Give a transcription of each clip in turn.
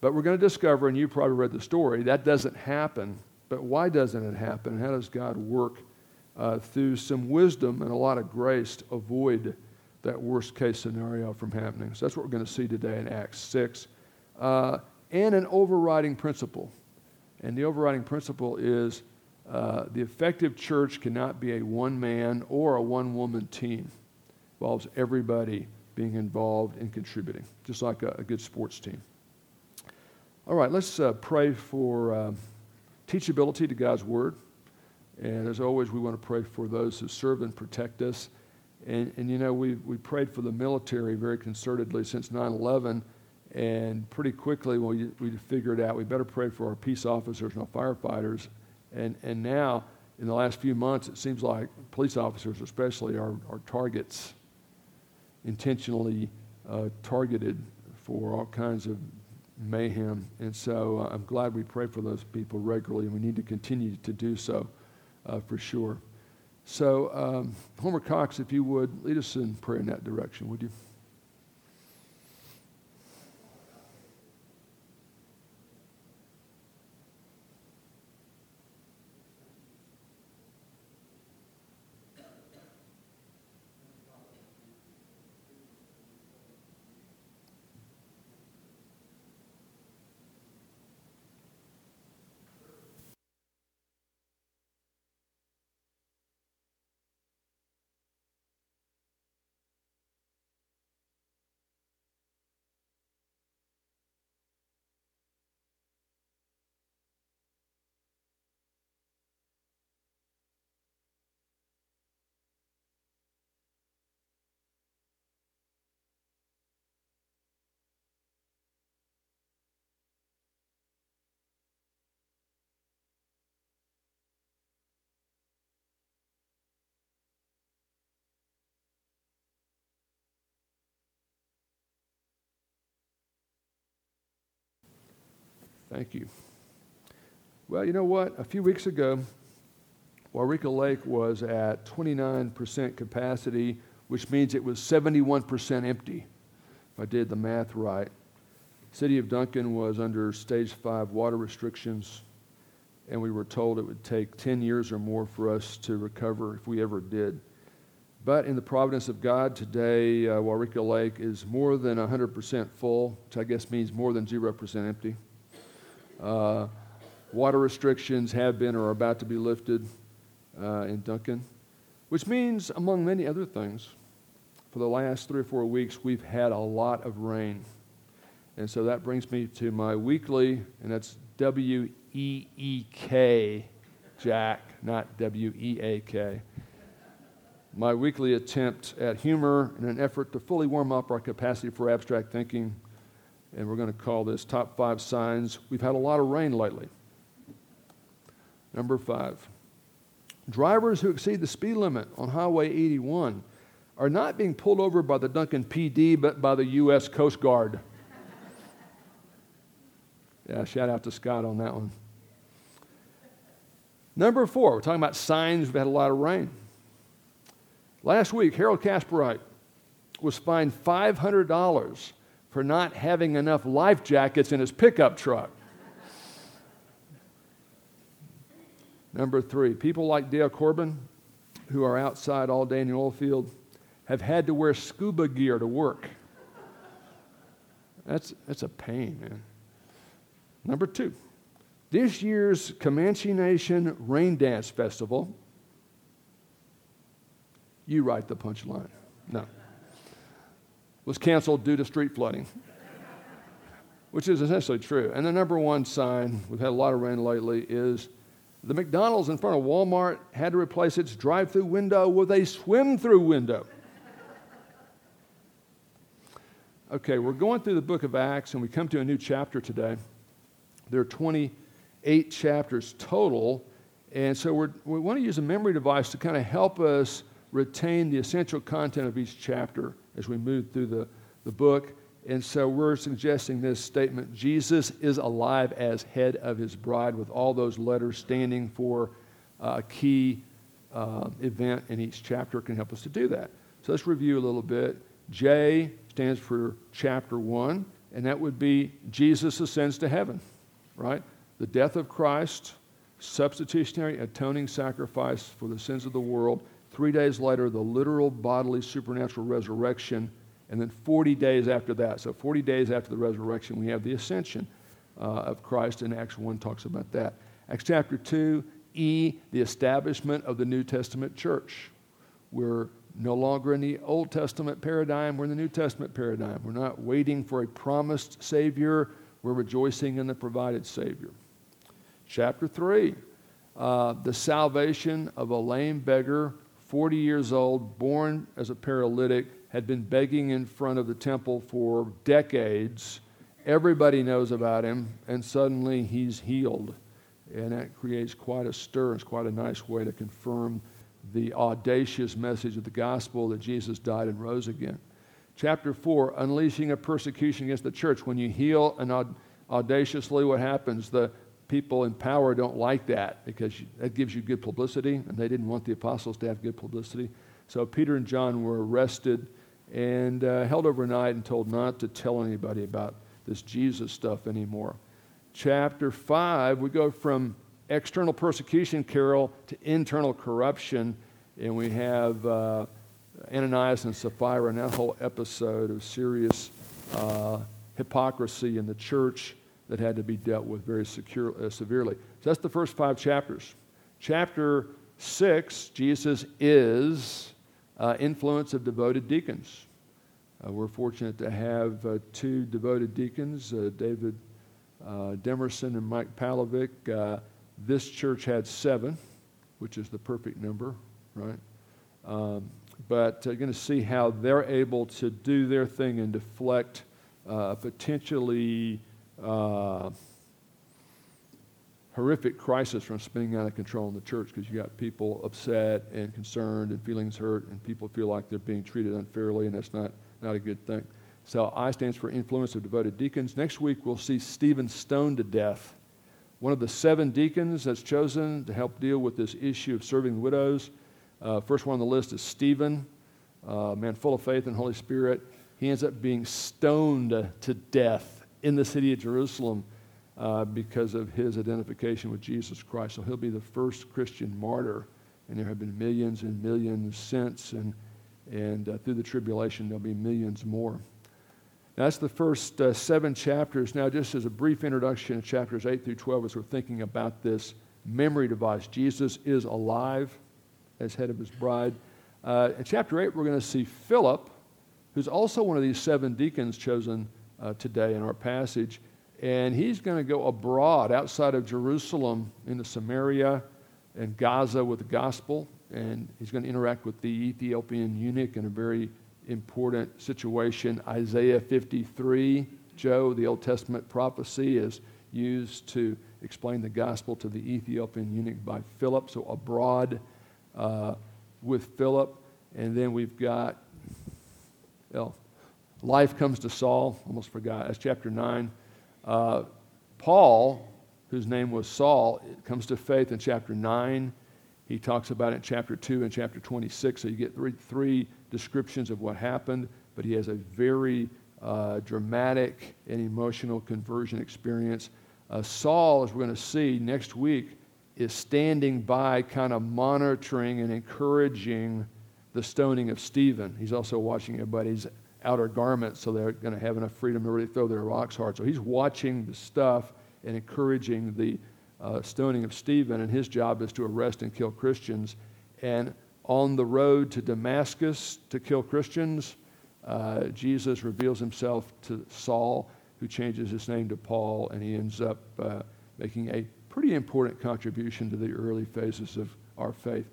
But we're going to discover, and you probably read the story, that doesn't happen. But why doesn't it happen? How does God work uh, through some wisdom and a lot of grace to avoid that worst case scenario from happening? So that's what we're going to see today in Acts 6. Uh, and an overriding principle. And the overriding principle is uh, the effective church cannot be a one man or a one woman team. It involves everybody being involved and contributing, just like a, a good sports team. All right, let's uh, pray for uh, teachability to God's Word. And as always, we want to pray for those who serve and protect us. And, and you know, we, we prayed for the military very concertedly since 9 11. And pretty quickly, we, we figured out we better pray for our peace officers and our firefighters. And, and now, in the last few months, it seems like police officers, especially, are, are targets, intentionally uh, targeted for all kinds of mayhem. And so uh, I'm glad we pray for those people regularly, and we need to continue to do so uh, for sure. So, um, Homer Cox, if you would, lead us in prayer in that direction, would you? Thank you. Well, you know what? A few weeks ago, Waurika Lake was at 29% capacity, which means it was 71% empty, if I did the math right. City of Duncan was under stage five water restrictions, and we were told it would take 10 years or more for us to recover if we ever did. But in the providence of God, today, uh, Lake is more than 100% full, which I guess means more than 0% empty. Uh, water restrictions have been or are about to be lifted uh, in Duncan, which means, among many other things, for the last three or four weeks, we've had a lot of rain. And so that brings me to my weekly, and that's W E E K, Jack, not W E A K. My weekly attempt at humor in an effort to fully warm up our capacity for abstract thinking and we're going to call this top five signs. We've had a lot of rain lately. Number five drivers who exceed the speed limit on Highway 81 are not being pulled over by the Duncan PD, but by the U.S. Coast Guard. yeah, shout out to Scott on that one. Number four, we're talking about signs we've had a lot of rain. Last week, Harold Casperite was fined $500 for not having enough life jackets in his pickup truck. Number three, people like Dale Corbin, who are outside all day in the oil field, have had to wear scuba gear to work. That's, that's a pain, man. Number two, this year's Comanche Nation Rain Dance Festival. You write the punchline. No was canceled due to street flooding, which is essentially true. And the number one sign, we've had a lot of rain lately, is the McDonald's in front of Walmart had to replace its drive through window with a swim through window. Okay, we're going through the book of Acts and we come to a new chapter today. There are 28 chapters total, and so we want to use a memory device to kind of help us retain the essential content of each chapter as we move through the, the book. And so we're suggesting this statement Jesus is alive as head of his bride, with all those letters standing for a key uh, event in each chapter can help us to do that. So let's review a little bit. J stands for chapter one. and that would be Jesus ascends to heaven, right? The death of Christ, substitutionary atoning sacrifice for the sins of the world. Three days later, the literal bodily supernatural resurrection. And then 40 days after that, so 40 days after the resurrection, we have the ascension uh, of Christ, and Acts 1 talks about that. Acts chapter 2, E, the establishment of the New Testament church. We're no longer in the Old Testament paradigm, we're in the New Testament paradigm. We're not waiting for a promised Savior, we're rejoicing in the provided Savior. Chapter 3, uh, the salvation of a lame beggar, 40 years old, born as a paralytic, had been begging in front of the temple for decades. Everybody knows about him, and suddenly he's healed. And that creates quite a stir. It's quite a nice way to confirm the audacious message of the gospel that Jesus died and rose again. Chapter 4, unleashing a persecution against the church. When you heal and audaciously, what happens? The people in power don't like that because that gives you good publicity, and they didn't want the apostles to have good publicity. So Peter and John were arrested and uh, held overnight and told not to tell anybody about this Jesus stuff anymore. Chapter 5, we go from external persecution, Carol, to internal corruption. And we have uh, Ananias and Sapphira and that whole episode of serious uh, hypocrisy in the church that had to be dealt with very secure, uh, severely. So that's the first five chapters. Chapter 6, Jesus is uh, influence of devoted deacons. Uh, we're fortunate to have uh, two devoted deacons, David Demerson and Mike Palovic. This church had seven, which is the perfect number, right? Um, but you're going to see how they're able to do their thing and deflect uh, potentially uh, horrific crisis from spinning out of control in the church because you got people upset and concerned and feelings hurt and people feel like they're being treated unfairly and that's not, not a good thing. So I stands for influence of devoted deacons. Next week we'll see Stephen stoned to death one of the seven deacons that's chosen to help deal with this issue of serving widows. Uh, first one on the list is Stephen, a man full of faith and Holy Spirit. He ends up being stoned to death in the city of Jerusalem uh, because of his identification with Jesus Christ. So he'll be the first Christian martyr, and there have been millions and millions since, and, and uh, through the tribulation, there'll be millions more. That's the first uh, seven chapters. Now, just as a brief introduction in chapters 8 through 12, as we're thinking about this memory device, Jesus is alive as head of his bride. Uh, in chapter 8, we're going to see Philip, who's also one of these seven deacons chosen uh, today in our passage. And he's going to go abroad outside of Jerusalem into Samaria and Gaza with the gospel. And he's going to interact with the Ethiopian eunuch in a very important situation. Isaiah 53, Joe, the Old Testament prophecy, is used to explain the gospel to the Ethiopian eunuch by Philip. So abroad uh, with Philip. And then we've got, well, life comes to Saul. Almost forgot. That's chapter 9. Uh, Paul, whose name was Saul, comes to faith in chapter 9. He talks about it in chapter 2 and chapter 26. So you get three, three descriptions of what happened, but he has a very uh, dramatic and emotional conversion experience. Uh, Saul, as we're going to see next week, is standing by, kind of monitoring and encouraging the stoning of Stephen. He's also watching everybody's outer garments, so they're going to have enough freedom to really throw their rocks hard. So he's watching the stuff and encouraging the uh, stoning of Stephen, and his job is to arrest and kill Christians. And on the road to Damascus to kill Christians, uh, Jesus reveals himself to Saul, who changes his name to Paul, and he ends up uh, making a pretty important contribution to the early phases of our faith.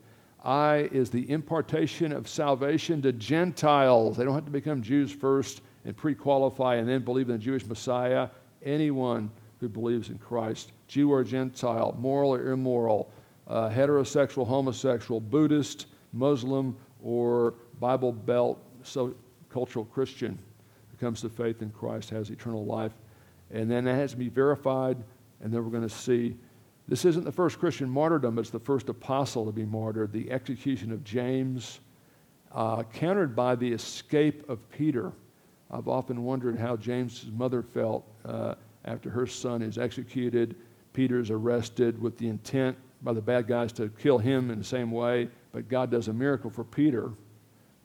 I is the impartation of salvation to Gentiles. They don't have to become Jews first and pre qualify and then believe in the Jewish Messiah. Anyone who believes in Christ, Jew or Gentile, moral or immoral, uh, heterosexual, homosexual, Buddhist, Muslim, or Bible Belt so cultural Christian who comes to faith in Christ has eternal life. And then that has to be verified, and then we're going to see this isn't the first Christian martyrdom, it's the first apostle to be martyred, the execution of James, uh, countered by the escape of Peter. I've often wondered how James' mother felt uh, after her son is executed. Peter's arrested with the intent by the bad guys to kill him in the same way, but God does a miracle for Peter,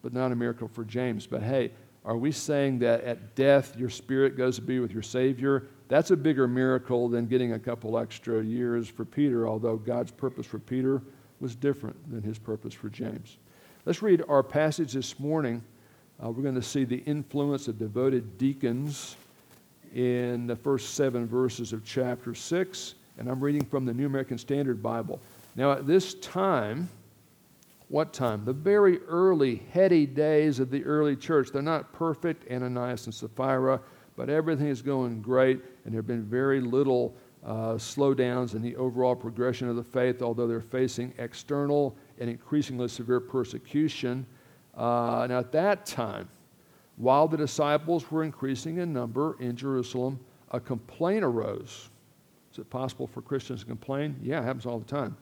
but not a miracle for James. But hey, are we saying that at death your spirit goes to be with your Savior? That's a bigger miracle than getting a couple extra years for Peter, although God's purpose for Peter was different than his purpose for James. Let's read our passage this morning. Uh, we're going to see the influence of devoted deacons in the first seven verses of chapter 6, and I'm reading from the New American Standard Bible. Now, at this time, what time? The very early, heady days of the early church. They're not perfect, Ananias and Sapphira, but everything is going great, and there have been very little uh, slowdowns in the overall progression of the faith, although they're facing external and increasingly severe persecution. Uh, now, at that time, while the disciples were increasing in number in Jerusalem, a complaint arose. Is it possible for Christians to complain? Yeah, it happens all the time.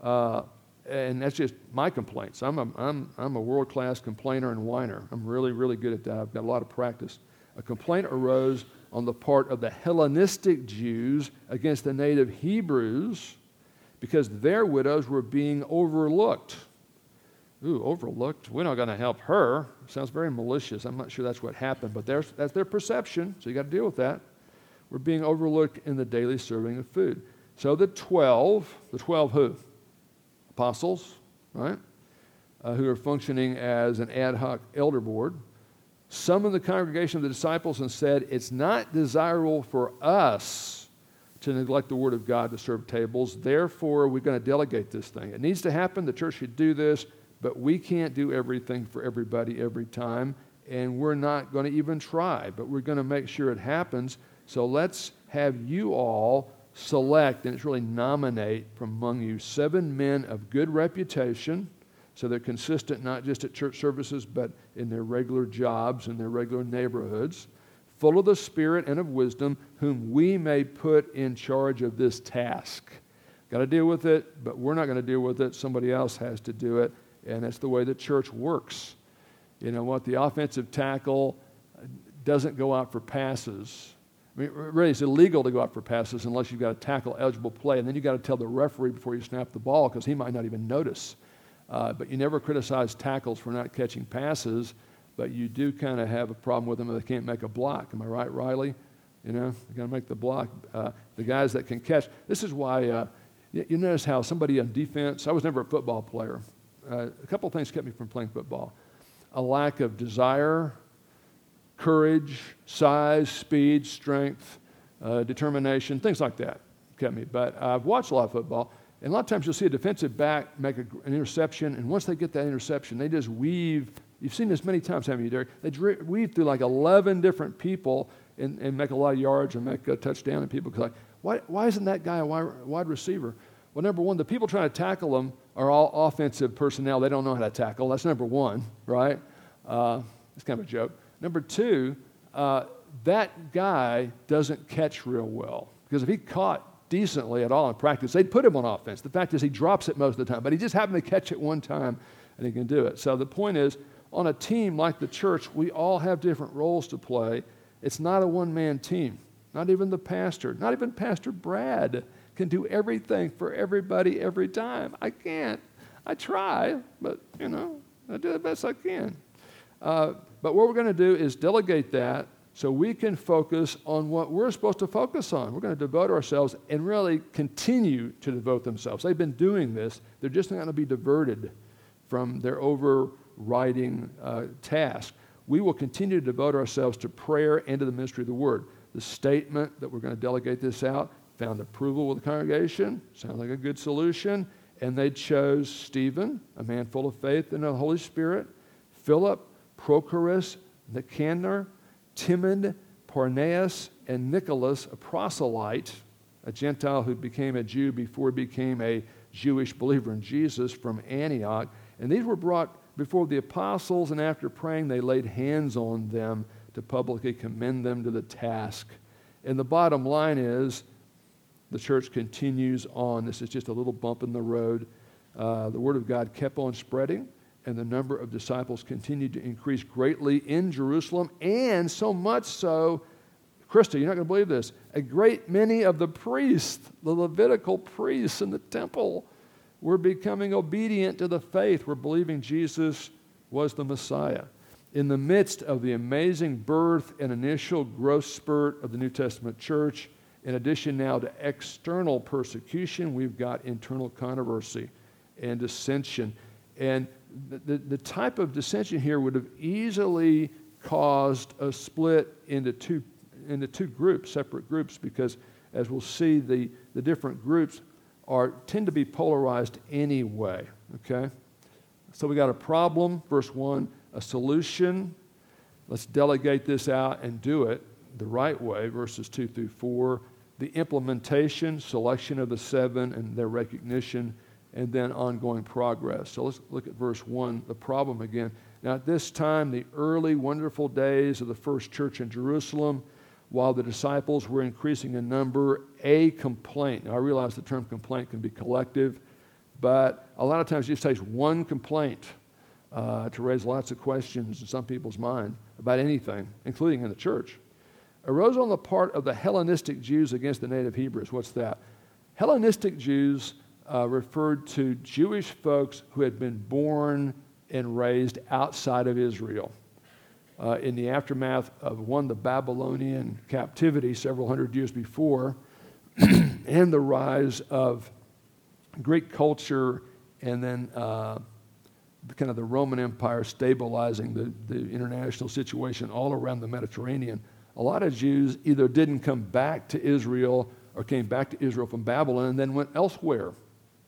Uh, and that's just my complaints. I'm a, I'm, I'm a world class complainer and whiner. I'm really, really good at that. I've got a lot of practice. A complaint arose on the part of the Hellenistic Jews against the native Hebrews because their widows were being overlooked. Ooh, overlooked. We're not going to help her. Sounds very malicious. I'm not sure that's what happened, but that's their perception, so you got to deal with that. We're being overlooked in the daily serving of food. So the 12, the 12 who? Apostles, right? Uh, who are functioning as an ad hoc elder board, summoned the congregation of the disciples and said, It's not desirable for us to neglect the Word of God to serve tables. Therefore, we're going to delegate this thing. It needs to happen. The church should do this, but we can't do everything for everybody every time. And we're not going to even try, but we're going to make sure it happens. So let's have you all select, and it's really nominate from among you seven men of good reputation so they're consistent not just at church services, but in their regular jobs and their regular neighborhoods, full of the Spirit and of wisdom, whom we may put in charge of this task. Got to deal with it, but we're not going to deal with it. Somebody else has to do it, and that's the way the church works. You know what? The offensive tackle doesn't go out for passes. I mean, really, it's illegal to go out for passes unless you've got a tackle eligible play, and then you've got to tell the referee before you snap the ball because he might not even notice. Uh, but you never criticize tackles for not catching passes, but you do kind of have a problem with them if they can't make a block. Am I right, Riley? You know, you got to make the block. Uh, the guys that can catch. This is why uh, you, you, notice how somebody on defense. I was never a football player. Uh, a couple things kept me from playing football: a lack of desire, courage, size, speed, strength, uh, determination, things like that kept me. But I've watched a lot of football. And a lot of times you'll see a defensive back make a, an interception, and once they get that interception, they just weave. You've seen this many times, haven't you, Derek? They weave through like 11 different people and, and make a lot of yards and make a touchdown, and people go like, why, why isn't that guy a wide, wide receiver? Well, number one, the people trying to tackle them are all offensive personnel. They don't know how to tackle. That's number one, right? Uh, it's kind of a joke. Number two, uh, that guy doesn't catch real well. Because if he caught decently at all in practice, they'd put him on offense. The fact is, he drops it most of the time, but he just happened to catch it one time and he can do it. So the point is, on a team like the church, we all have different roles to play. It's not a one man team. Not even the pastor, not even Pastor Brad can do everything for everybody every time. I can't. I try, but you know, I do the best I can. Uh, but what we're going to do is delegate that so we can focus on what we're supposed to focus on. We're going to devote ourselves and really continue to devote themselves. They've been doing this, they're just not going to be diverted from their overriding uh, task. We will continue to devote ourselves to prayer and to the ministry of the word. The statement that we're going to delegate this out found approval with the congregation. Sounds like a good solution. And they chose Stephen, a man full of faith and the Holy Spirit, Philip, Prochorus, Nicanor, Timon, Parmenas, and Nicholas, a proselyte, a Gentile who became a Jew before he became a Jewish believer in Jesus from Antioch. And these were brought before the apostles, and after praying, they laid hands on them to publicly commend them to the task. And the bottom line is the church continues on. This is just a little bump in the road. Uh, the Word of God kept on spreading, and the number of disciples continued to increase greatly in Jerusalem, and so much so, Krista, you're not going to believe this, a great many of the priests, the Levitical priests in the temple, were becoming obedient to the faith, were believing Jesus was the Messiah. In the midst of the amazing birth and initial growth spurt of the New Testament church, in addition now to external persecution, we've got internal controversy and dissension. And the, the, type of dissension here would have easily caused a split into two, into two groups, separate groups, because as we'll see, the, the different groups are, tend to be polarized anyway. Okay? So we got a problem, verse 1, a solution. Let's delegate this out and do it the right way, verses 2 through 4. The implementation, selection of the seven, and their recognition, and then ongoing progress. So let's look at verse 1, the problem again. Now, at this time, the early wonderful days of the first church in Jerusalem, while the disciples were increasing in number, a complaint. Now, I realize the term complaint can be collective, but a lot of times it just takes one complaint uh, to raise lots of questions in some people's mind about anything, including in the church. Arose on the part of the Hellenistic Jews against the native Hebrews. What's that? Hellenistic Jews uh, referred to Jewish folks who had been born and raised outside of Israel. Uh, in the aftermath of one, the Babylonian captivity several hundred years before, and the rise of Greek culture, and then uh, kind of the Roman Empire stabilizing the, the international situation all around the Mediterranean, a lot of Jews either didn't come back to Israel or came back to Israel from Babylon and then went elsewhere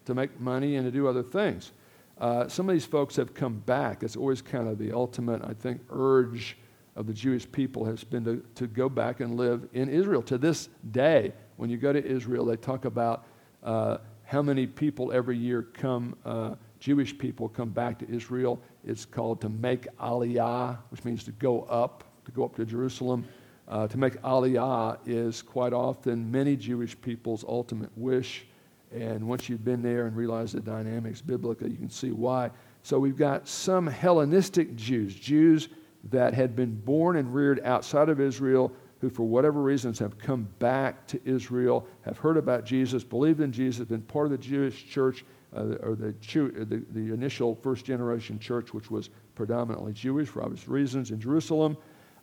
to make money and to do other things. Uh, some of these folks have come back. It's always kind of the ultimate, I think, urge of the Jewish people has been to, to go back and live in Israel. To this day, when you go to Israel, they talk about uh, how many people every year come, uh, Jewish people come back to Israel. It's called to make aliyah, which means to go up, to go up to Jerusalem. Uh, to make aliyah is quite often many Jewish people's ultimate wish. And once you've been there and realized the dynamics biblically, you can see why. So we've got some Hellenistic Jews, Jews that had been born and reared outside of Israel, who for whatever reasons have come back to Israel, have heard about Jesus, believed in Jesus, been part of the Jewish church, uh, or the, the, the initial first generation church, which was predominantly Jewish for obvious reasons in Jerusalem.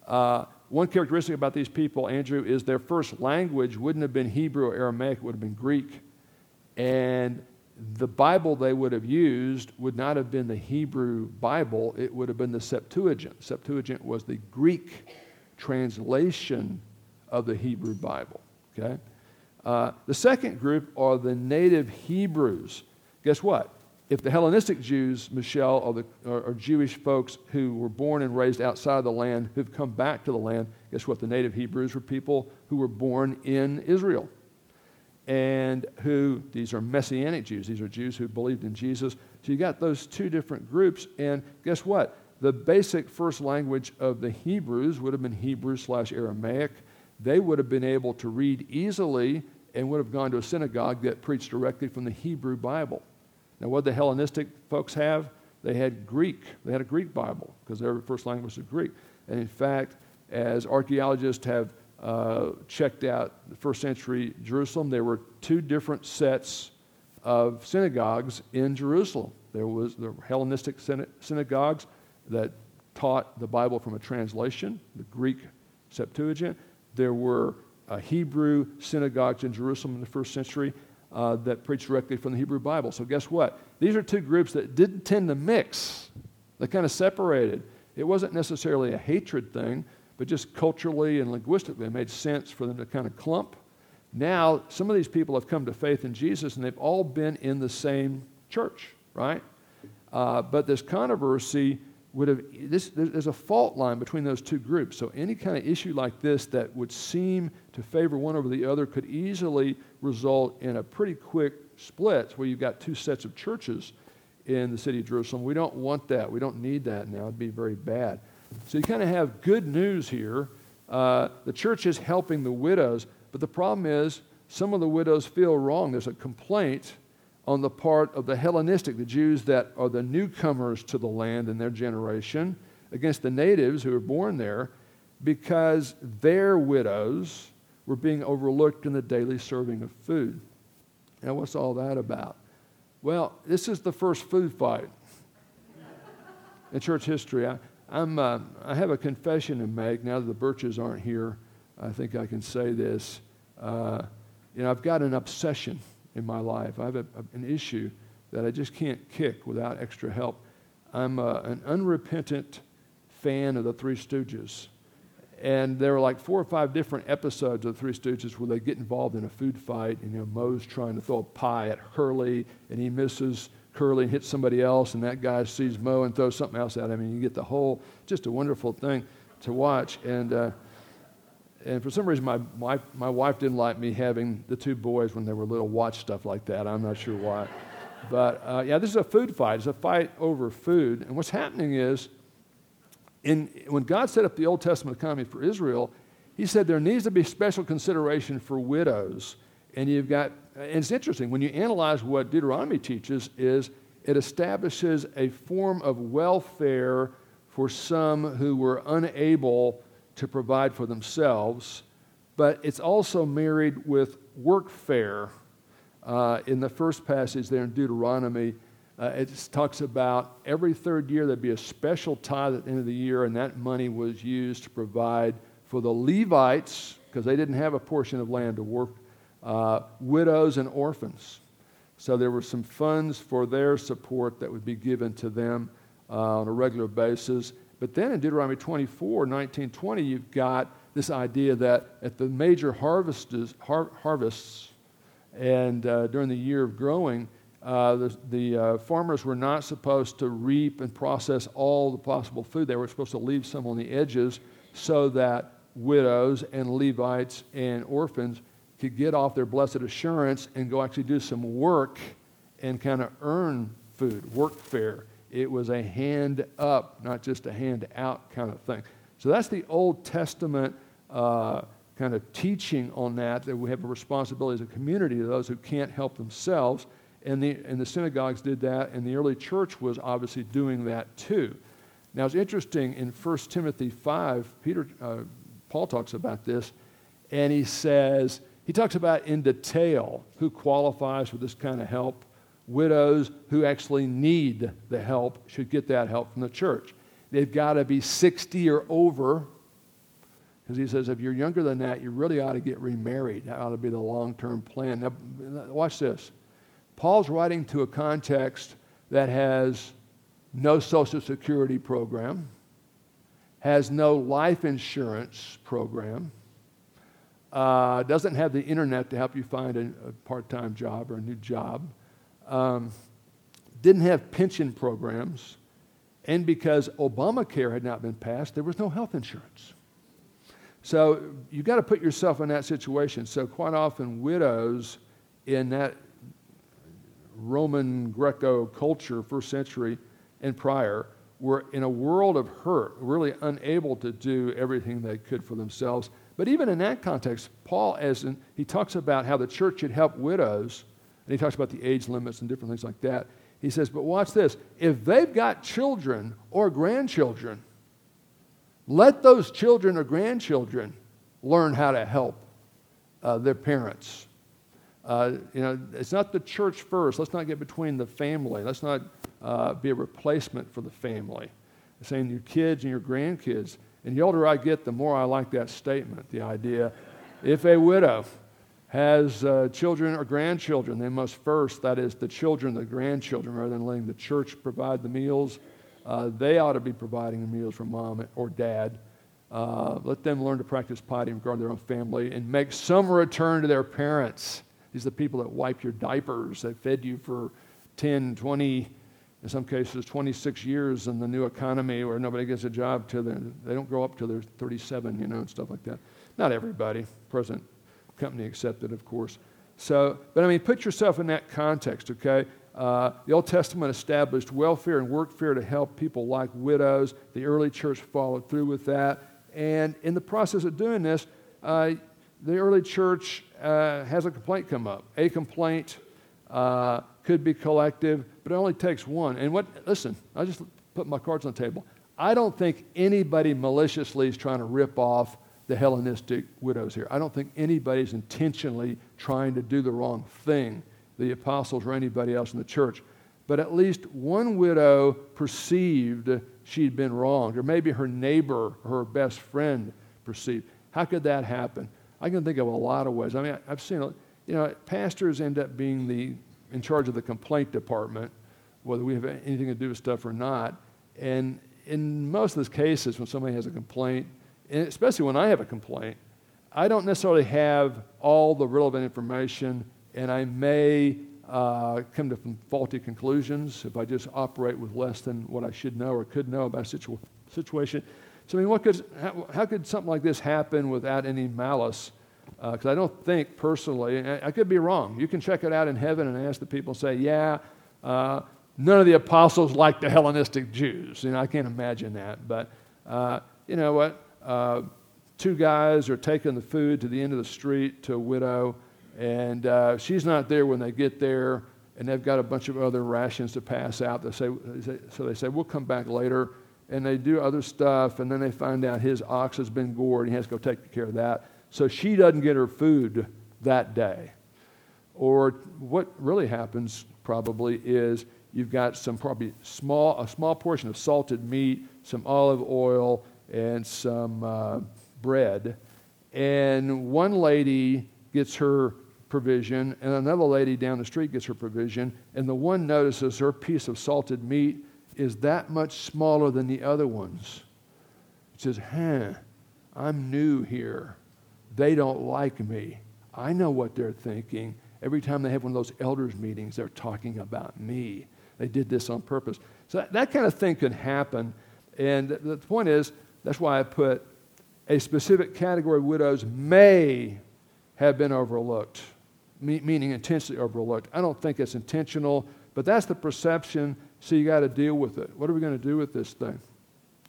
Uh, one characteristic about these people, Andrew, is their first language wouldn't have been Hebrew or Aramaic, it would have been Greek. And the Bible they would have used would not have been the Hebrew Bible, it would have been the Septuagint. Septuagint was the Greek translation of the Hebrew Bible. Okay? Uh, the second group are the native Hebrews. Guess what? If the Hellenistic Jews, Michelle, are, the, are, are Jewish folks who were born and raised outside of the land, who've come back to the land, guess what? The native Hebrews were people who were born in Israel and who, these are Messianic Jews, these are Jews who believed in Jesus. So you got those two different groups, and guess what? The basic first language of the Hebrews would have been Hebrew slash Aramaic. They would have been able to read easily and would have gone to a synagogue that preached directly from the Hebrew Bible. Now, what the Hellenistic folks have? They had Greek. They had a Greek Bible because their first language was Greek. And in fact, as archaeologists have uh, checked out the first century Jerusalem, there were two different sets of synagogues in Jerusalem. There was the Hellenistic synagogues that taught the Bible from a translation, the Greek Septuagint. There were uh, Hebrew synagogues in Jerusalem in the first century uh, that preached directly from the Hebrew Bible. So, guess what? These are two groups that didn't tend to mix, they kind of separated. It wasn't necessarily a hatred thing, but just culturally and linguistically, it made sense for them to kind of clump. Now, some of these people have come to faith in Jesus and they've all been in the same church, right? Uh, but this controversy would have, this, there's a fault line between those two groups. So, any kind of issue like this that would seem to favor one over the other could easily result in a pretty quick split where you've got two sets of churches in the city of Jerusalem. We don't want that. We don't need that now. It'd be very bad. So you kind of have good news here. Uh, the church is helping the widows, but the problem is some of the widows feel wrong. There's a complaint on the part of the Hellenistic, the Jews that are the newcomers to the land in their generation, against the natives who were born there, because their widows were being overlooked in the daily serving of food. Now, what's all that about? Well, this is the first food fight in church history. I, I'm, uh, I have a confession to make now that the Birches aren't here. I think I can say this. Uh, you know, I've got an obsession in my life. I have a, an issue that I just can't kick without extra help. I'm uh, an unrepentant fan of the Three Stooges. And there were like four or five different episodes of the Three Stooges where they get involved in a food fight. And, you know, Moe's trying to throw a pie at Curly, and he misses Curly and hits somebody else, and that guy sees Moe and throws something else at him. And you get the whole, just a wonderful thing to watch. And, uh, and for some reason, my, my, my wife didn't like me having the two boys when they were little watch stuff like that. I'm not sure why. But uh, yeah, this is a food fight. It's a fight over food. And what's happening is, in, when God set up the Old Testament economy for Israel, He said there needs to be special consideration for widows. And you've got, and it's interesting, when you analyze what Deuteronomy teaches, is it establishes a form of welfare for some who were unable to provide for themselves, but it's also married with workfare. Uh, in the first passage there in Deuteronomy, uh, it talks about every third year there'd be a special tithe at the end of the year, and that money was used to provide for the Levites, because they didn't have a portion of land to work, uh, widows and orphans. So there were some funds for their support that would be given to them uh, on a regular basis. But then in Deuteronomy 24, 19, 20, you've got this idea that at the major harvests, har- harvests and uh, during the year of growing, uh, the, the uh, farmers were not supposed to reap and process all the possible food. They were supposed to leave some on the edges so that widows and Levites and orphans could get off their blessed assurance and go actually do some work and kind of earn food, work workfare. It was a hand up, not just a hand out kind of thing. So that's the Old Testament uh, kind of teaching on that, that we have a responsibility as a community to those who can't help themselves. And the, and the synagogues did that, and the early church was obviously doing that too. Now, it's interesting in 1 Timothy 5, Peter, uh, Paul talks about this, and he says, he talks about in detail who qualifies for this kind of help widows who actually need the help should get that help from the church. They've got to be 60 or over, because he says if you're younger than that, you really ought to get remarried. That ought to be the long term plan. Now, watch this. Paul's writing to a context that has no Social Security program, has no life insurance program, uh, doesn't have the internet to help you find a, a part time job or a new job um, didn't have pension programs, and because Obamacare had not been passed, there was no health insurance. So you've got to put yourself in that situation. So quite often, widows in that Roman Greco culture, first century and prior, were in a world of hurt, really unable to do everything they could for themselves. But even in that context, Paul, as in, he talks about how the church should help widows and he talks about the age limits and different things like that. He says, but watch this. If they've got children or grandchildren, let those children or grandchildren learn how to help uh, their parents. Uh, you know, it's not the church first. Let's not get between the family. Let's not uh, be a replacement for the family. It's saying your kids and your grandkids. And the older I get, the more I like that statement. The idea, if a widow has uh, children or grandchildren, they must first, that is, the children, the grandchildren, rather than letting the church provide the meals, uh, they ought to be providing the meals for mom or dad. Uh, let them learn to practice piety in regard their own family and make some return to their parents. These are the people that wipe your diapers, that fed you for 10, 20, in some cases 26 years in the new economy where nobody gets a job till they don't grow up till they're 37, you know, and stuff like that. Not everybody. present company accepted, of course. So, but I mean, put yourself in that context, okay? Uh, the Old Testament established welfare and workfare to help people like widows. The early church followed through with that. And in the process of doing this, uh, the early church uh, has a complaint come up. A complaint uh, could be collective, but it only takes one. And what, listen, I just put my cards on the table. I don't think anybody maliciously is trying to rip off the Hellenistic widows here. I don't think anybody's intentionally trying to do the wrong thing, the apostles or anybody else in the church. But at least one widow perceived she'd been wronged, or maybe her neighbor, her best friend perceived. How could that happen? I can think of a lot of ways. I mean, I've seen, you know, pastors end up being the in charge of the complaint department, whether we have anything to do with stuff or not. And in most of those cases, when somebody has a complaint, and especially when I have a complaint, I don't necessarily have all the relevant information, and I may uh, come to faulty conclusions if I just operate with less than what I should know or could know about a situ- situation. So, I mean, what could, how, how, could something like this happen without any malice? Because uh, I don't think personally, I, could be wrong. You can check it out in heaven and ask the people, say, yeah, uh, none of the apostles liked the Hellenistic Jews. You know, I can't imagine that. But uh, you know what? Uh, two guys are taking the food to the end of the street to a widow, and uh, she's not there when they get there, and they've got a bunch of other rations to pass out. They say, so they say, we'll come back later and they do other stuff, and then they find out his ox has been gored, and he has to go take care of that. So she doesn't get her food that day. Or what really happens probably is you've got some probably small, a small portion of salted meat, some olive oil, and some uh, bread. And one lady gets her provision, and another lady down the street gets her provision, and the one notices her piece of salted meat is that much smaller than the other ones. It says, huh, I'm new here. They don't like me. I know what they're thinking. Every time they have one of those elders meetings, they're talking about me. They did this on purpose. So that, that kind of thing can happen. And the point is, that's why I put a specific category of widows may have been overlooked, meaning intentionally overlooked. I don't think it's intentional, but that's the perception so you got to deal with it. What are we going to do with this thing?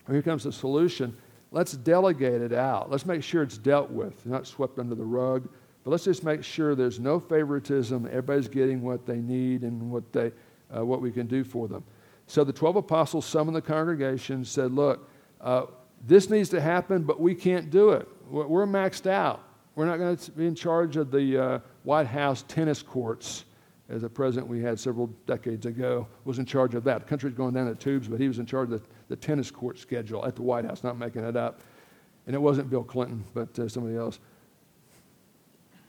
Well, here comes the solution. Let's delegate it out. Let's make sure it's dealt with, not swept under the rug. But let's just make sure there's no favoritism. Everybody's getting what they need and what, they, uh, what we can do for them. So the 12 apostles summoned the congregation and said, Look, uh, this needs to happen, but we can't do it. We're maxed out. We're not going to be in charge of the uh, White House tennis courts as a president we had several decades ago, was in charge of that. The country's going down the tubes, but he was in charge of the, the tennis court schedule at the White House, not making it up. And it wasn't Bill Clinton, but uh, somebody else.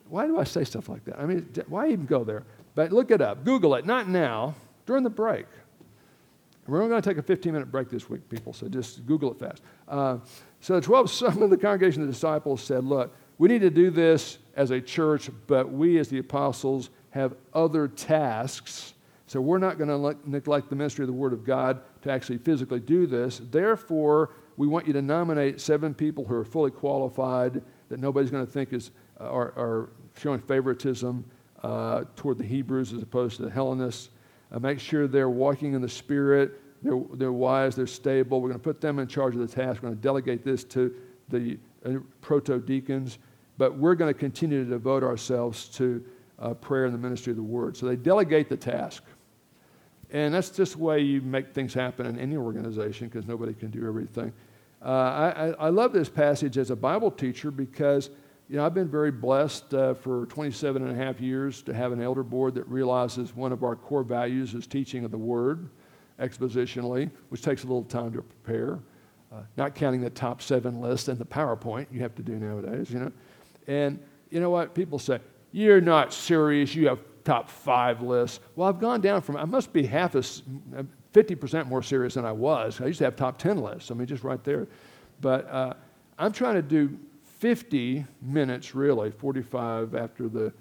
Why do I say stuff like that? I mean, why even go there? But look it up, Google it, not now, during the break. We're only going to take a 15 minute break this week, people, so just Google it fast. Uh, so the 12 some of the congregation of the disciples said, Look, we need to do this as a church, but we as the apostles have other tasks. So we're not going to neglect the ministry of the Word of God to actually physically do this. Therefore, we want you to nominate seven people who are fully qualified that nobody's going to think is, uh, are, are showing favoritism uh, toward the Hebrews as opposed to the Hellenists. Uh, make sure they're walking in the Spirit, they're, they're wise, they're stable. We're going to put them in charge of the task. We're going to delegate this to the uh, proto deacons, but we're going to continue to devote ourselves to uh, prayer and the ministry of the word. So they delegate the task. And that's just the way you make things happen in any organization because nobody can do everything. Uh, I, I, love this passage as a Bible teacher because you know, I've been very blessed uh, for 27 and a half years to have an elder board that realizes one of our core values is teaching of the word expositionally, which takes a little time to prepare. Uh, not counting the top seven list and the PowerPoint you have to do nowadays, you know. And you know what? People say, you're not serious. You have top five lists. Well, I've gone down from, I must be half as, 50% more serious than I was. I used to have top 10 lists. I mean, just right there. But uh, I'm trying to do 50 minutes, really, 45 after the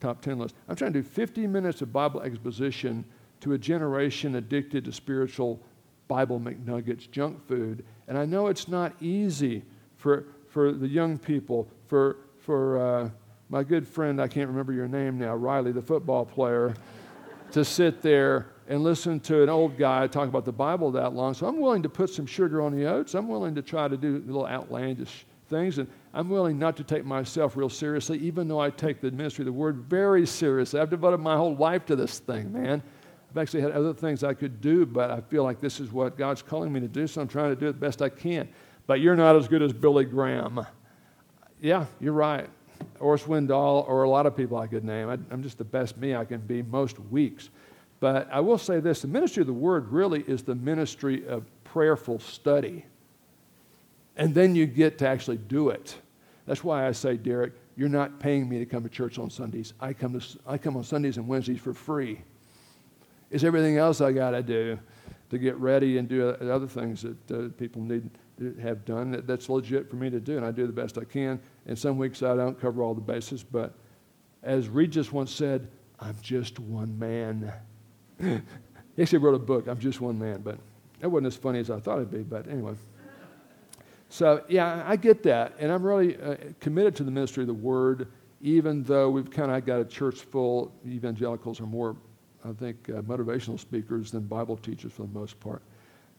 top 10 list. I'm trying to do 50 minutes of Bible exposition to a generation addicted to spiritual Bible McNuggets, junk food. And I know it's not easy for, for the young people, for, for uh, my good friend, I can't remember your name now, Riley, the football player, to sit there and listen to an old guy talk about the Bible that long. So I'm willing to put some sugar on the oats. I'm willing to try to do little outlandish things, and I'm willing not to take myself real seriously, even though I take the ministry of the word very seriously. I've devoted my whole life to this thing, man. I've actually had other things I could do, but I feel like this is what God's calling me to do, so I'm trying to do it the best I can. But you're not as good as Billy Graham. Yeah, you're right. Or Swindoll, or a lot of people I could name. I, I'm just the best me I can be most weeks. But I will say this the ministry of the word really is the ministry of prayerful study. And then you get to actually do it. That's why I say, Derek, you're not paying me to come to church on Sundays. I come, to, I come on Sundays and Wednesdays for free. It's everything else I got to do to get ready and do other things that uh, people need have done. That, that's legit for me to do, and I do the best I can. And some weeks I don't cover all the bases, but as Regis once said, I'm just one man. he actually wrote a book, I'm Just One Man, but that wasn't as funny as I thought it'd be, but anyway. So, yeah, I get that. And I'm really uh, committed to the ministry of the word, even though we've kind of got a church full. Evangelicals are more, I think, uh, motivational speakers than Bible teachers for the most part.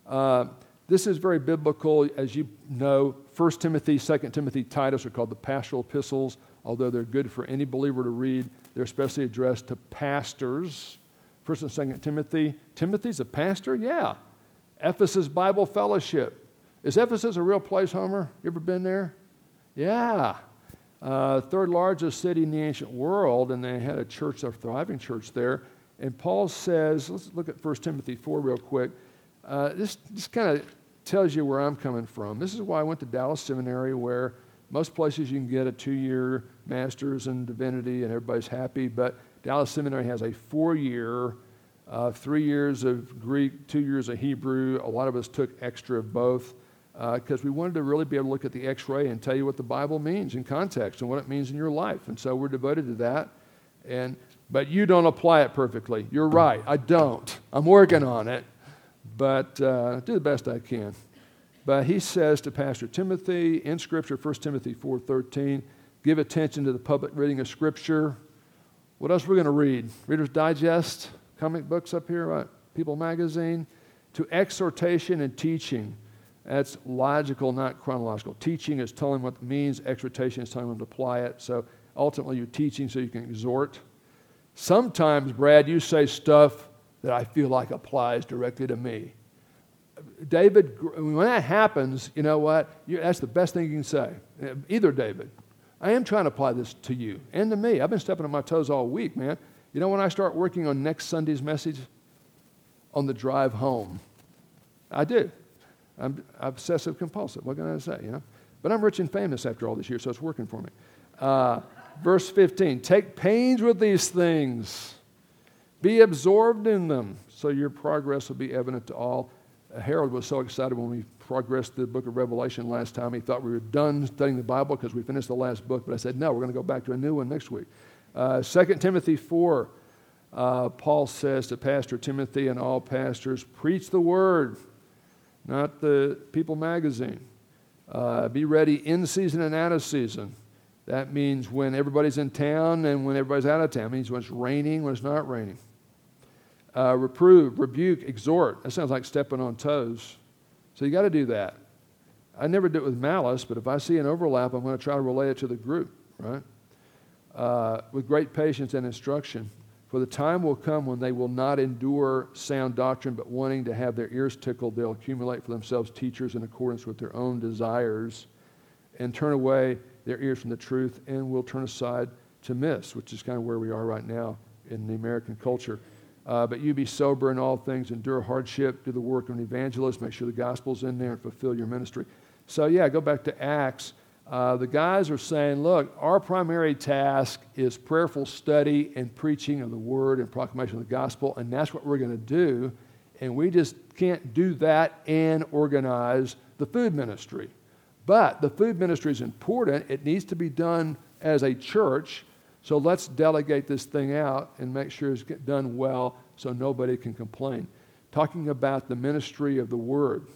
Uh, this is very biblical. As you know, 1 Timothy, 2 Timothy, Titus are called the pastoral epistles. Although they're good for any believer to read, they're especially addressed to pastors First and Second Timothy. Timothy's a pastor? Yeah. Ephesus Bible Fellowship. Is Ephesus a real place, Homer? You ever been there? Yeah. Uh, third largest city in the ancient world, and they had a church, a thriving church there. And Paul says, let's look at 1 Timothy 4 real quick. Uh, this this kind of tells you where I'm coming from. This is why I went to Dallas Seminary, where most places you can get a two year master's in divinity and everybody's happy, but Dallas Seminary has a four year, uh, three years of Greek, two years of Hebrew. A lot of us took extra of both because uh, we wanted to really be able to look at the x ray and tell you what the Bible means in context and what it means in your life. And so we're devoted to that. And, but you don't apply it perfectly. You're right. I don't. I'm working on it, but uh, do the best I can. But he says to Pastor Timothy in Scripture, 1 Timothy 4.13, give attention to the public reading of Scripture what else are we going to read? Reader's Digest, comic books up here, what? People Magazine. To exhortation and teaching. That's logical, not chronological. Teaching is telling what it means, exhortation is telling them to apply it. So ultimately, you're teaching so you can exhort. Sometimes, Brad, you say stuff that I feel like applies directly to me. David, when that happens, you know what? You, that's the best thing you can say. Either David. I am trying to apply this to you and to me. I've been stepping on my toes all week, man. You know when I start working on next Sunday's message? On the drive home. I do. I'm obsessive compulsive. What can I say, you know? But I'm rich and famous after all this year, so it's working for me. Uh, verse 15 Take pains with these things, be absorbed in them, so your progress will be evident to all. Harold was so excited when we progressed the book of Revelation last time. He thought we were done studying the Bible because we finished the last book, but I said, no, we're going to go back to a new one next week. Uh, 2 Timothy 4, uh, Paul says to Pastor Timothy and all pastors, preach the word, not the People magazine. Uh, be ready in season and out of season. That means when everybody's in town and when everybody's out of town. It means when it's raining, when it's not raining. Uh, reprove, rebuke, exhort. That sounds like stepping on toes. So you got to do that. I never do it with malice, but if I see an overlap, I'm going to try to relay it to the group, right? Uh, with great patience and instruction. For the time will come when they will not endure sound doctrine, but wanting to have their ears tickled, they'll accumulate for themselves teachers in accordance with their own desires and turn away their ears from the truth and will turn aside to myths, which is kind of where we are right now in the American culture. Uh, but you be sober in all things, endure hardship, do the work of an evangelist, make sure the gospel's in there, and fulfill your ministry. So, yeah, go back to Acts. Uh, the guys are saying, look, our primary task is prayerful study and preaching of the word and proclamation of the gospel, and that's what we're going to do. And we just can't do that and organize the food ministry. But the food ministry is important. It needs to be done as a church so let's delegate this thing out and make sure it's done well so nobody can complain. Talking about the ministry of the word.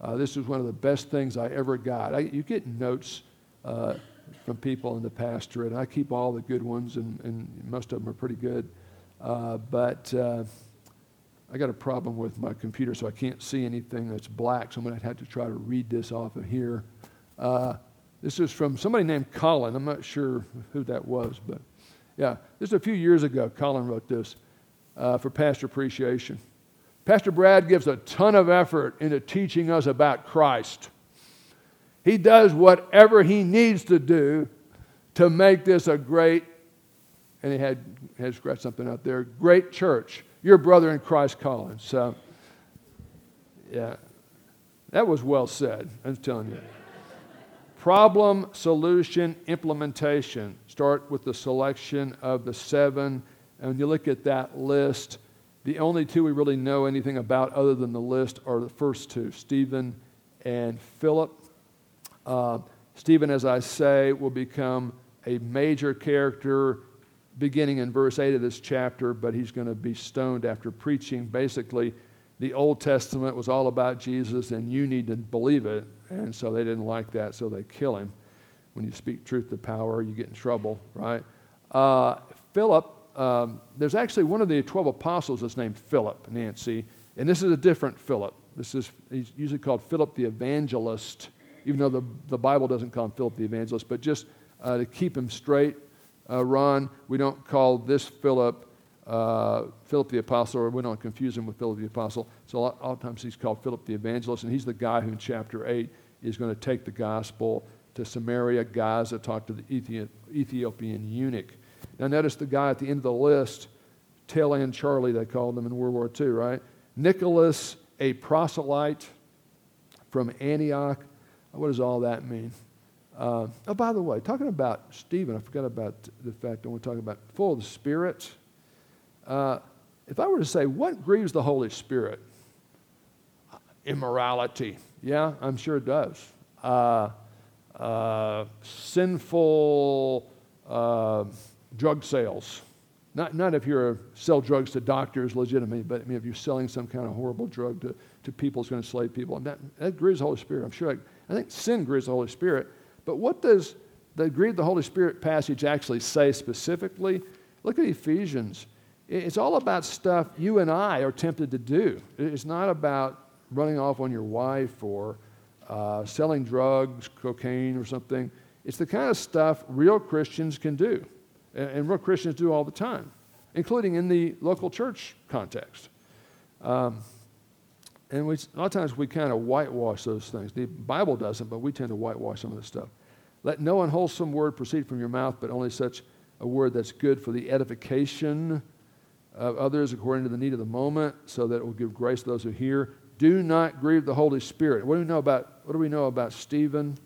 Uh, this is one of the best things I ever got. I, you get notes uh, from people in the pastorate. I keep all the good ones, and, and most of them are pretty good. Uh, but uh, I got a problem with my computer, so I can't see anything that's black, so I'm going to have to try to read this off of here. This is from somebody named Colin. I'm not sure who that was, but yeah, this is a few years ago. Colin wrote this uh, for Pastor Appreciation. Pastor Brad gives a ton of effort into teaching us about Christ. He does whatever he needs to do to make this a great, and he had, had scratched something out there, great church. Your brother in Christ, Colin. So, yeah, that was well said. I'm telling you. Problem, solution, implementation. Start with the selection of the seven. And when you look at that list, the only two we really know anything about other than the list are the first two Stephen and Philip. Uh, Stephen, as I say, will become a major character beginning in verse 8 of this chapter, but he's going to be stoned after preaching basically the Old Testament was all about Jesus, and you need to believe it. And so they didn't like that, so they kill him. When you speak truth to power, you get in trouble, right? Uh, Philip, um, there's actually one of the 12 apostles that's named Philip, Nancy, and this is a different Philip. This is, he's usually called Philip the Evangelist, even though the, the Bible doesn't call him Philip the Evangelist, but just uh, to keep him straight, uh, Ron, we don't call this Philip uh, Philip the Apostle, or we don't confuse him with Philip the Apostle. So a lot, a lot of times he's called Philip the Evangelist, and he's the guy who in chapter 8 is going to take the gospel to Samaria, Gaza, talk to the Ethiopian eunuch. Now notice the guy at the end of the list, tail end Charlie, they called him in World War II, right? Nicholas, a proselyte from Antioch. What does all that mean? Uh, oh, by the way, talking about Stephen, I forgot about the fact I want to talk about full of the Spirit. Uh, if I were to say, what grieves the Holy Spirit? Immorality. Yeah, I'm sure it does. Uh, uh, sinful uh, drug sales. Not, not if you're sell drugs to doctors legitimately, but I mean, if you're selling some kind of horrible drug to, to people, it's going to slave people. And that, that grieves the Holy Spirit. I'm sure. I, I think sin grieves the Holy Spirit. But what does the grieve the Holy Spirit passage actually say specifically? Look at Ephesians. It's all about stuff you and I are tempted to do. It's not about running off on your wife or uh, selling drugs, cocaine, or something. It's the kind of stuff real Christians can do, and, real Christians do all the time, including in the local church context. Um, and we, a lot of times we kind of whitewash those things. The Bible doesn't, but we tend to whitewash some of this stuff. Let no unwholesome word proceed from your mouth, but only such a word that's good for the edification of others according to the need of the moment, so that it will give grace to those who hear. Do not grieve the Holy Spirit. What do we know about, what do we know about Stephen?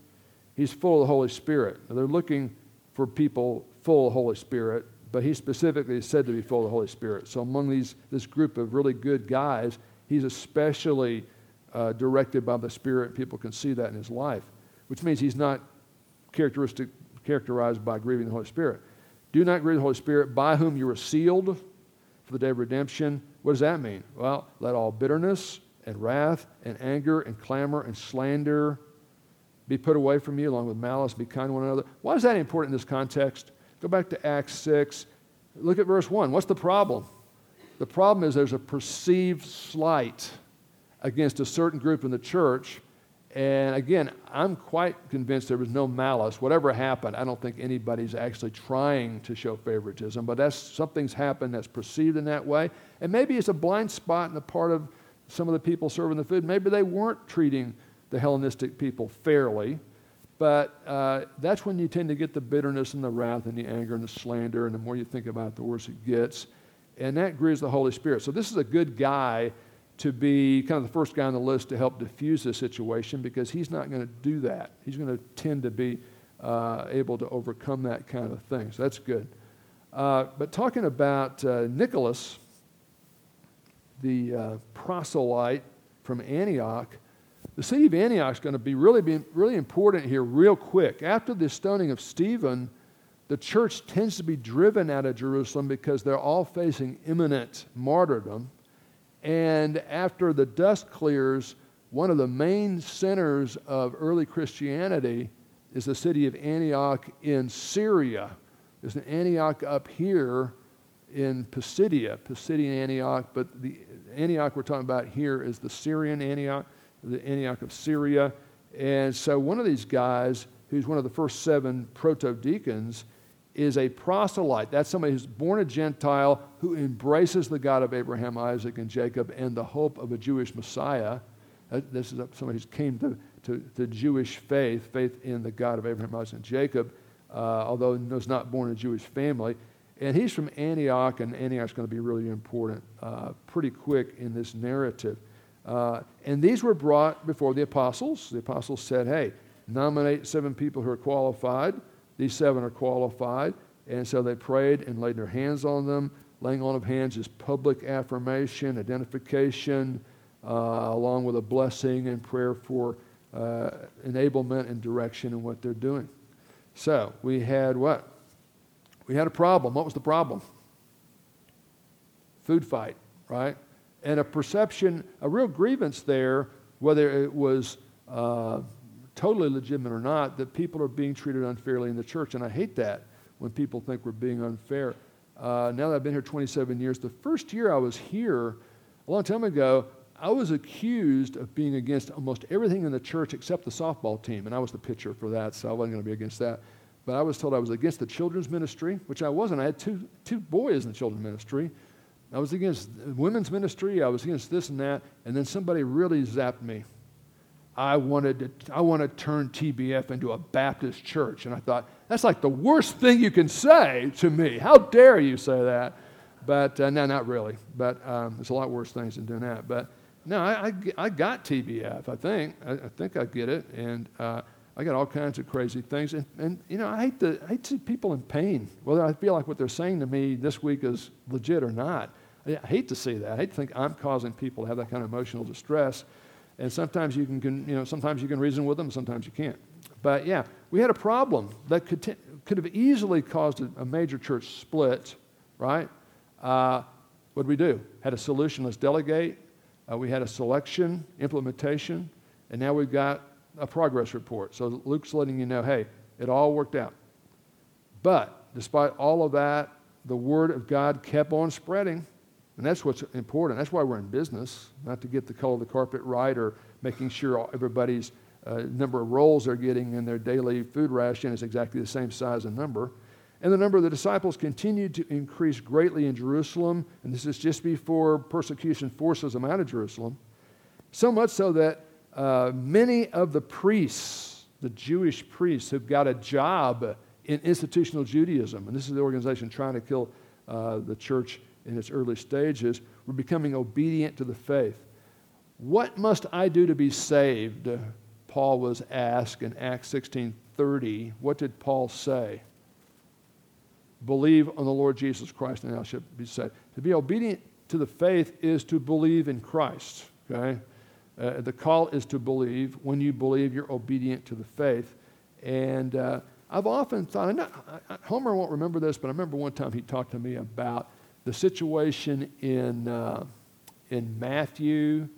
He's full of the Holy Spirit. Now, they're looking for people full of the Holy Spirit, but he specifically is said to be full of the Holy Spirit. So among these, this group of really good guys, he's especially uh, directed by the Spirit. People can see that in his life, which means he's not characteristic, characterized by grieving the Holy Spirit. Do not grieve the Holy Spirit, by whom you were sealed for the day of redemption. What does that mean? Well, let all bitterness and wrath and anger and clamor and slander be put away from you, along with malice, be kind to one another. Why is that important in this context? Go back to Acts 6. Look at verse 1. What's the problem? The problem is there's a perceived slight against a certain group in the church and again, I'm quite convinced there was no malice. Whatever happened, I don't think anybody's actually trying to show favoritism, but that's something's happened that's perceived in that way. And maybe it's a blind spot in the part of some of the people serving the food. Maybe they weren't treating the Hellenistic people fairly, but uh, that's when you tend to get the bitterness and the wrath and the anger and the slander, and the more you think about it, the worse it gets. And that grieves the Holy Spirit. So this is a good guy to be kind of the first guy on the list to help diffuse this situation because he's not going to do that. He's going to tend to be uh, able to overcome that kind of thing. So that's good. Uh, but talking about uh, Nicholas, the uh, proselyte from Antioch, the city of Antioch is going to be really, be really important here, real quick. After the stoning of Stephen, the church tends to be driven out of Jerusalem because they're all facing imminent martyrdom. And after the dust clears, one of the main centers of early Christianity is the city of Antioch in Syria. There's an Antioch up here in Pisidia, Pisidian Antioch, but the Antioch we're talking about here is the Syrian Antioch, the Antioch of Syria. And so one of these guys who's one of the first seven proto deacons, is a proselyte. That's somebody who's born a Gentile who embraces the God of Abraham, Isaac, and Jacob and the hope of a Jewish Messiah. Uh, this is somebody who's came to, to, to Jewish faith, faith in the God of Abraham, Isaac, and Jacob, uh, although was not born in a Jewish family. And he's from Antioch, and Antioch's going to be really important uh, pretty quick in this narrative. Uh, and these were brought before the apostles. The apostles said, hey, nominate seven people who are qualified. These seven are qualified. And so they prayed and laid their hands on them. Laying on of hands is public affirmation, identification, uh, along with a blessing and prayer for uh, enablement and direction in what they're doing. So we had what? We had a problem. What was the problem? Food fight, right? And a perception, a real grievance there, whether it was uh, totally legitimate or not, that people are being treated unfairly in the church. And I hate that when people think we're being unfair. Uh, now that I've been here 27 years, the first year I was here, a long time ago, I was accused of being against almost everything in the church except the softball team, and I was the pitcher for that, so I wasn't going to be against that. But I was told I was against the children's ministry, which I wasn't. I had two, two boys in the children's ministry. I was against women's ministry. I was against this and that. And then somebody really zapped me. I wanted to, I want to turn TBF into a Baptist church. And I thought, that's like the worst thing you can say to me. How dare you say that? But uh, no, not really. But um, there's a lot worse things than doing that. But no, I, I, I got TBF, I think. I, I, think I get it. And uh, I got all kinds of crazy things. And, and you know, I hate, to, I hate to see people in pain, whether I feel like what they're saying to me this week is legit or not. I, hate to see that. I hate to think I'm causing people to have that kind of emotional distress. And sometimes you can, you know, sometimes you can reason with them, sometimes you can't. But yeah, we had a problem that could, t- could have easily caused a, a major church split, right? Uh, what did we do? Had a solution, let's delegate. Uh, we had a selection, implementation, and now we've got a progress report. So Luke's letting you know, hey, it all worked out. But despite all of that, the word of God kept on spreading. And that's what's important. That's why we're in business, not to get the color of the carpet right or making sure everybody's uh, number of rolls they're getting in their daily food ration is exactly the same size and number. And the number of the disciples continued to increase greatly in Jerusalem. And this is just before persecution forces them out of Jerusalem. So much so that uh, many of the priests, the Jewish priests, who've got a job in institutional Judaism, and this is the organization trying to kill uh, the church in its early stages, were becoming obedient to the faith. What must I do to be saved? Paul was asked in Acts 16:30. What did Paul say? Believe on the Lord Jesus Christ and thou shalt be saved. To be obedient to the faith is to believe in Christ. Okay? Uh, the call is to believe. When you believe, you're obedient to the faith. And uh, I've often thought, not, Homer won't remember this, but I remember one time he talked to me about the situation in, uh, in Matthew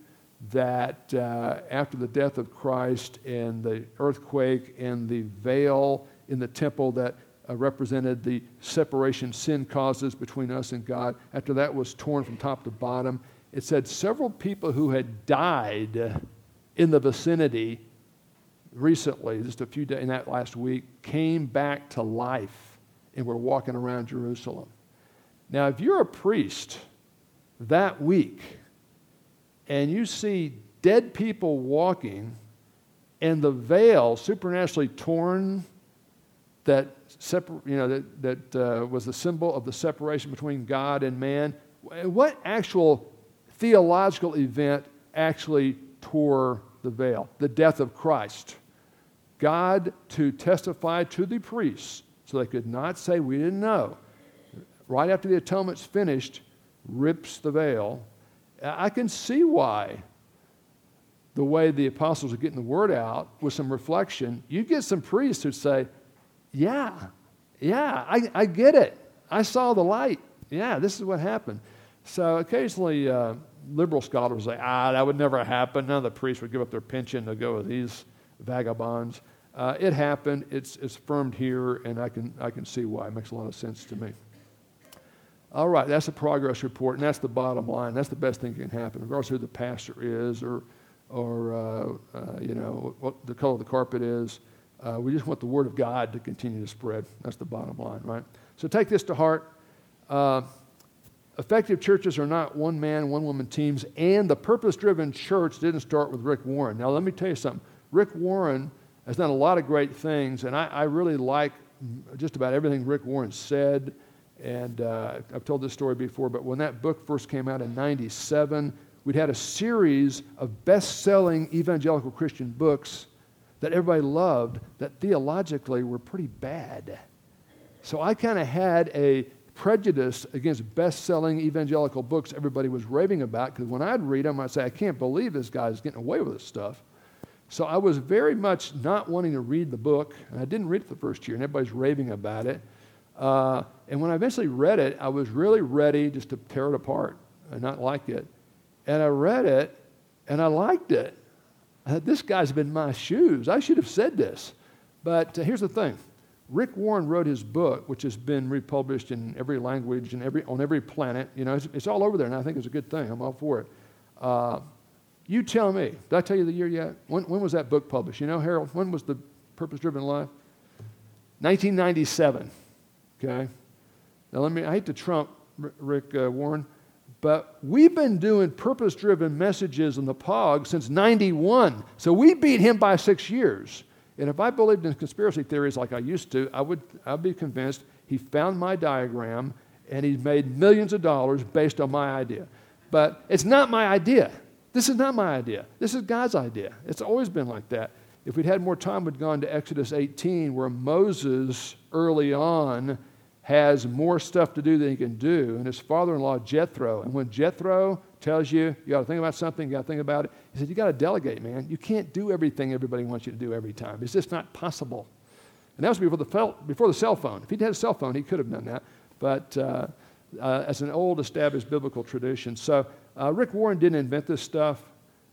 that uh, after the death of Christ and the earthquake and the veil in the temple that uh, represented the separation sin causes between us and God, after that was torn from top to bottom, it said several people who had died in the vicinity recently, just a few days in that last week, came back to life and were walking around Jerusalem. Now, if you're a priest that week and you see dead people walking and the veil supernaturally torn that, separ- you know, that, that uh, was the symbol of the separation between God and man, what actual theological event actually tore the veil the death of Christ. God to testify to the priests so they could not say, We didn't know. Right after the atonement's finished, rips the veil. I can see why the way the apostles are getting the word out with some reflection, you get some priests who say, Yeah, yeah, I, I get it. I saw the light. Yeah, this is what happened. So occasionally, uh, liberal scholars say, ah, that would never happen. None of the priests would give up their pension to go with these vagabonds. Uh, it happened. It's, it's affirmed here, and I can, I can see why. It makes a lot of sense to me. All right, that's a progress report, and that's the bottom line. That's the best thing that can happen, regardless of who the pastor is or, or uh, uh, you know, what the color of the carpet is. Uh, we just want the Word of God to continue to spread. That's the bottom line, right? So take this to heart. Uh, effective churches are not one man, one woman teams, and the purpose driven church didn't start with Rick Warren. Now, let me tell you something. Rick Warren has done a lot of great things, and I, I really like just about everything Rick Warren said. And uh, I've told this story before, but when that book first came out in 97, we'd had a series of best selling evangelical Christian books that everybody loved that theologically were pretty bad. So I kind of had a prejudice against best selling evangelical books everybody was raving about because when I'd read them, I'd say, I can't believe this guy's getting away with this stuff. So I was very much not wanting to read the book, and I didn't read it the first year, and everybody's raving about it. Uh, and when I eventually read it, I was really ready just to tear it apart and not like it. And I read it, and I liked it. I thought, this guy's been my shoes. I should have said this. But uh, here's the thing Rick Warren wrote his book, which has been republished in every language and every, on every planet. You know, it's, it's, all over there, and I think it's a good thing. I'm all for it. Uh, you tell me. Did I tell you the year yet? When, when was that book published? You know, Harold, when was the Purpose Driven Life? 1997. Okay? Now, let me, I hate to trump Rick uh, Warren, but we've been doing purpose driven messages in the POG since 91. So we beat him by six years. And if I believed in conspiracy theories like I used to, I would I'd be convinced he found my diagram and he's made millions of dollars based on my idea. But it's not my idea. This is not my idea. This is God's idea. It's always been like that. If we'd had more time, we'd gone to Exodus 18, where Moses early on has more stuff to do than he can do, and his father in law, Jethro. And when Jethro tells you you got to think about something, you got to think about it, he said, You got to delegate, man. You can't do everything everybody wants you to do every time. It's just not possible. And that was before the, before the cell phone. If he'd had a cell phone, he could have done that. But uh, uh, as an old established biblical tradition. So uh, Rick Warren didn't invent this stuff,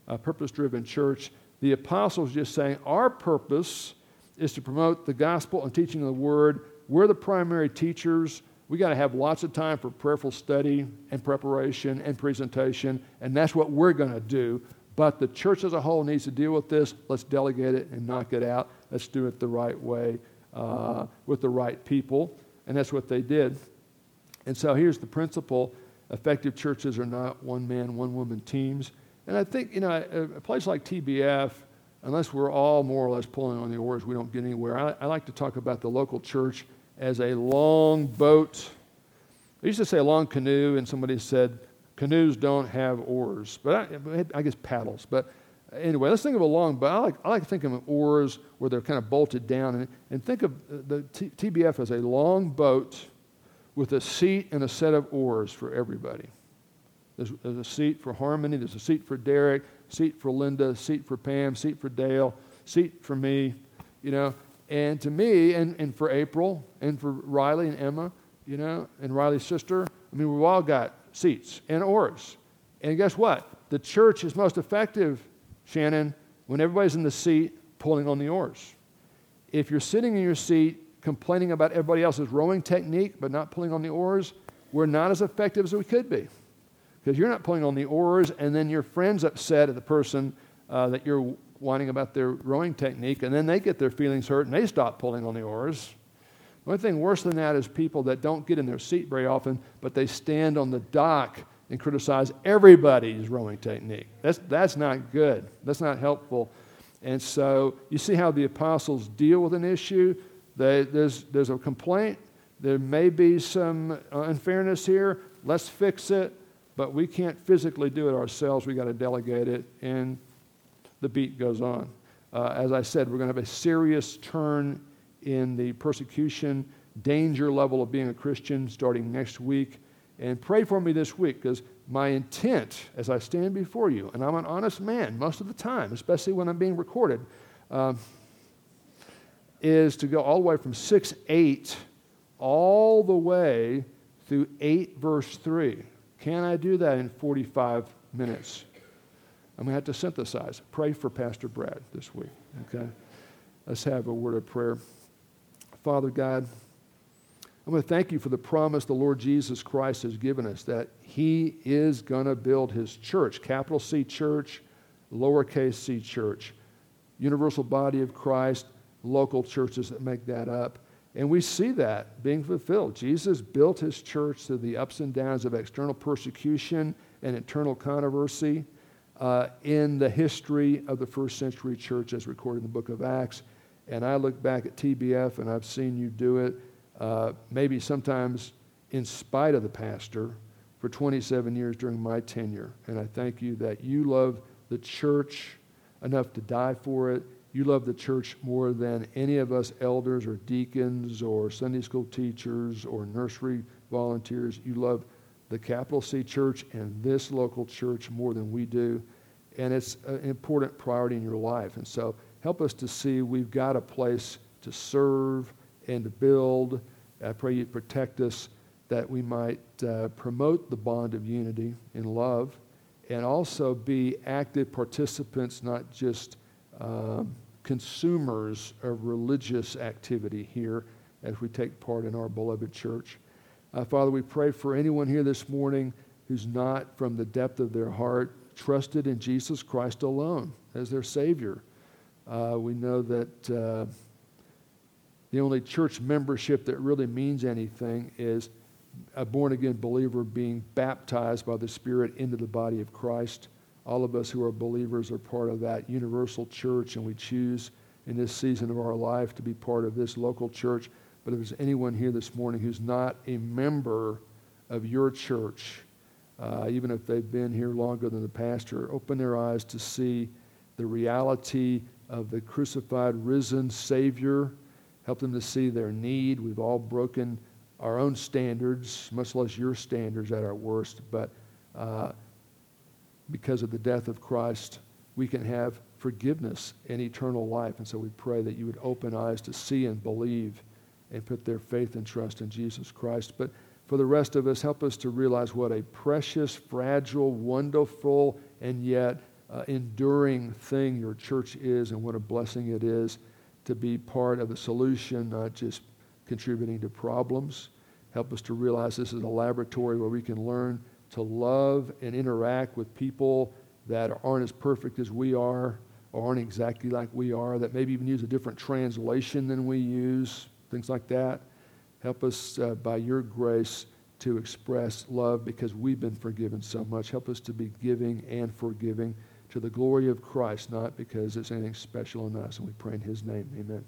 a purpose driven church. The apostles just saying, Our purpose is to promote the gospel and teaching of the word. We're the primary teachers. We got to have lots of time for prayerful study and preparation and presentation, and that's what we're going to do. But the church as a whole needs to deal with this. Let's delegate it and knock it out. Let's do it the right way uh, with the right people. And that's what they did. And so here's the principle effective churches are not one man, one woman teams. And I think, you know, a, a, place like TBF, unless we're all more or less pulling on the oars, we don't get anywhere. I, I like to talk about the local church as a long boat. I used to say a long canoe, and somebody said canoes don't have oars, but I, I guess paddles. But anyway, let's think of a long boat. I like, I like to think of oars where they're kind of bolted down, and, and think of the T, TBF as a long boat with a seat and a set of oars for everybody. There's, there's, a seat for Harmony, there's a seat for Derek, seat for Linda, seat for Pam, seat for Dale, seat for me, you know. And to me, and, and for April, and for Riley and Emma, you know, and Riley's sister, I mean, we've all got seats and oars. And guess what? The church is most effective, Shannon, when everybody's in the seat pulling on the oars. If you're sitting in your seat complaining about everybody else's rowing technique but not pulling on the oars, we're not as effective as we could be. Because you're not pulling on the oars, and then your friend's upset at the person uh, that you're whining about their rowing technique, and then they get their feelings hurt and they stop pulling on the oars. The only thing worse than that is people that don't get in their seat very often, but they stand on the dock and criticize everybody's rowing technique. That's, that's not good. That's not helpful. And so you see how the apostles deal with an issue. They, there's, there's a complaint. There may be some unfairness here. Let's fix it. But we can't physically do it ourselves. We've got to delegate it. And the beat goes on. Uh, as I said, we're going to have a serious turn in the persecution danger level of being a Christian starting next week. And pray for me this week because my intent as I stand before you, and I'm an honest man most of the time, especially when I'm being recorded. Uh, is to go all the way from 6 8 all the way through 8 verse 3. Can I do that in 45 minutes? I'm going to have to synthesize. Pray for Pastor Brad this week, okay? Let's have a word of prayer. Father God, I'm going to thank you for the promise the Lord Jesus Christ has given us that He is going to build His church, capital C church, lowercase c church, universal body of Christ, local churches that make that up. And we see that being fulfilled. Jesus built his church through the ups and downs of external persecution and internal controversy uh, in the history of the first century church as recorded in the book of Acts. And I look back at TBF and I've seen you do it, uh, maybe sometimes in spite of the pastor, for 27 years during my tenure. And I thank you that you love the church enough to die for it. You love the church more than any of us elders or deacons or Sunday school teachers or nursery volunteers. You love the capital C church and this local church more than we do. And it's an important priority in your life. And so help us to see we've got a place to serve and to build. I pray you protect us that we might uh, promote the bond of unity in love and also be active participants, not just um, consumers of religious activity here as we take part in our beloved church. Uh, Father, we pray for anyone here this morning who's not from the depth of their heart trusted in Jesus Christ alone as their Savior. Uh, we know that uh, the only church membership that really means anything is a born again believer being baptized by the Spirit into the body of Christ. All of us who are believers are part of that universal church, and we choose in this season of our life to be part of this local church. But if there's anyone here this morning who's not a member of your church, uh, even if they've been here longer than the pastor, open their eyes to see the reality of the crucified, risen Savior. Help them to see their need. We've all broken our own standards, much less your standards at our worst, but uh, because of the death of Christ, we can have forgiveness and eternal life. And so we pray that you would open eyes to see and believe and put their faith and trust in Jesus Christ. But for the rest of us, help us to realize what a precious, fragile, wonderful, and yet uh, enduring thing your church is and what a blessing it is to be part of the solution, not just contributing to problems. Help us to realize this is a laboratory where we can learn to love and interact with people that aren't as perfect as we are or aren't exactly like we are, that maybe even use a different translation than we use, things like that. Help us uh, by your grace to express love because we've been forgiven so much. Help us to be giving and forgiving to the glory of Christ, not because it's anything special in us. And we pray in his name. Amen.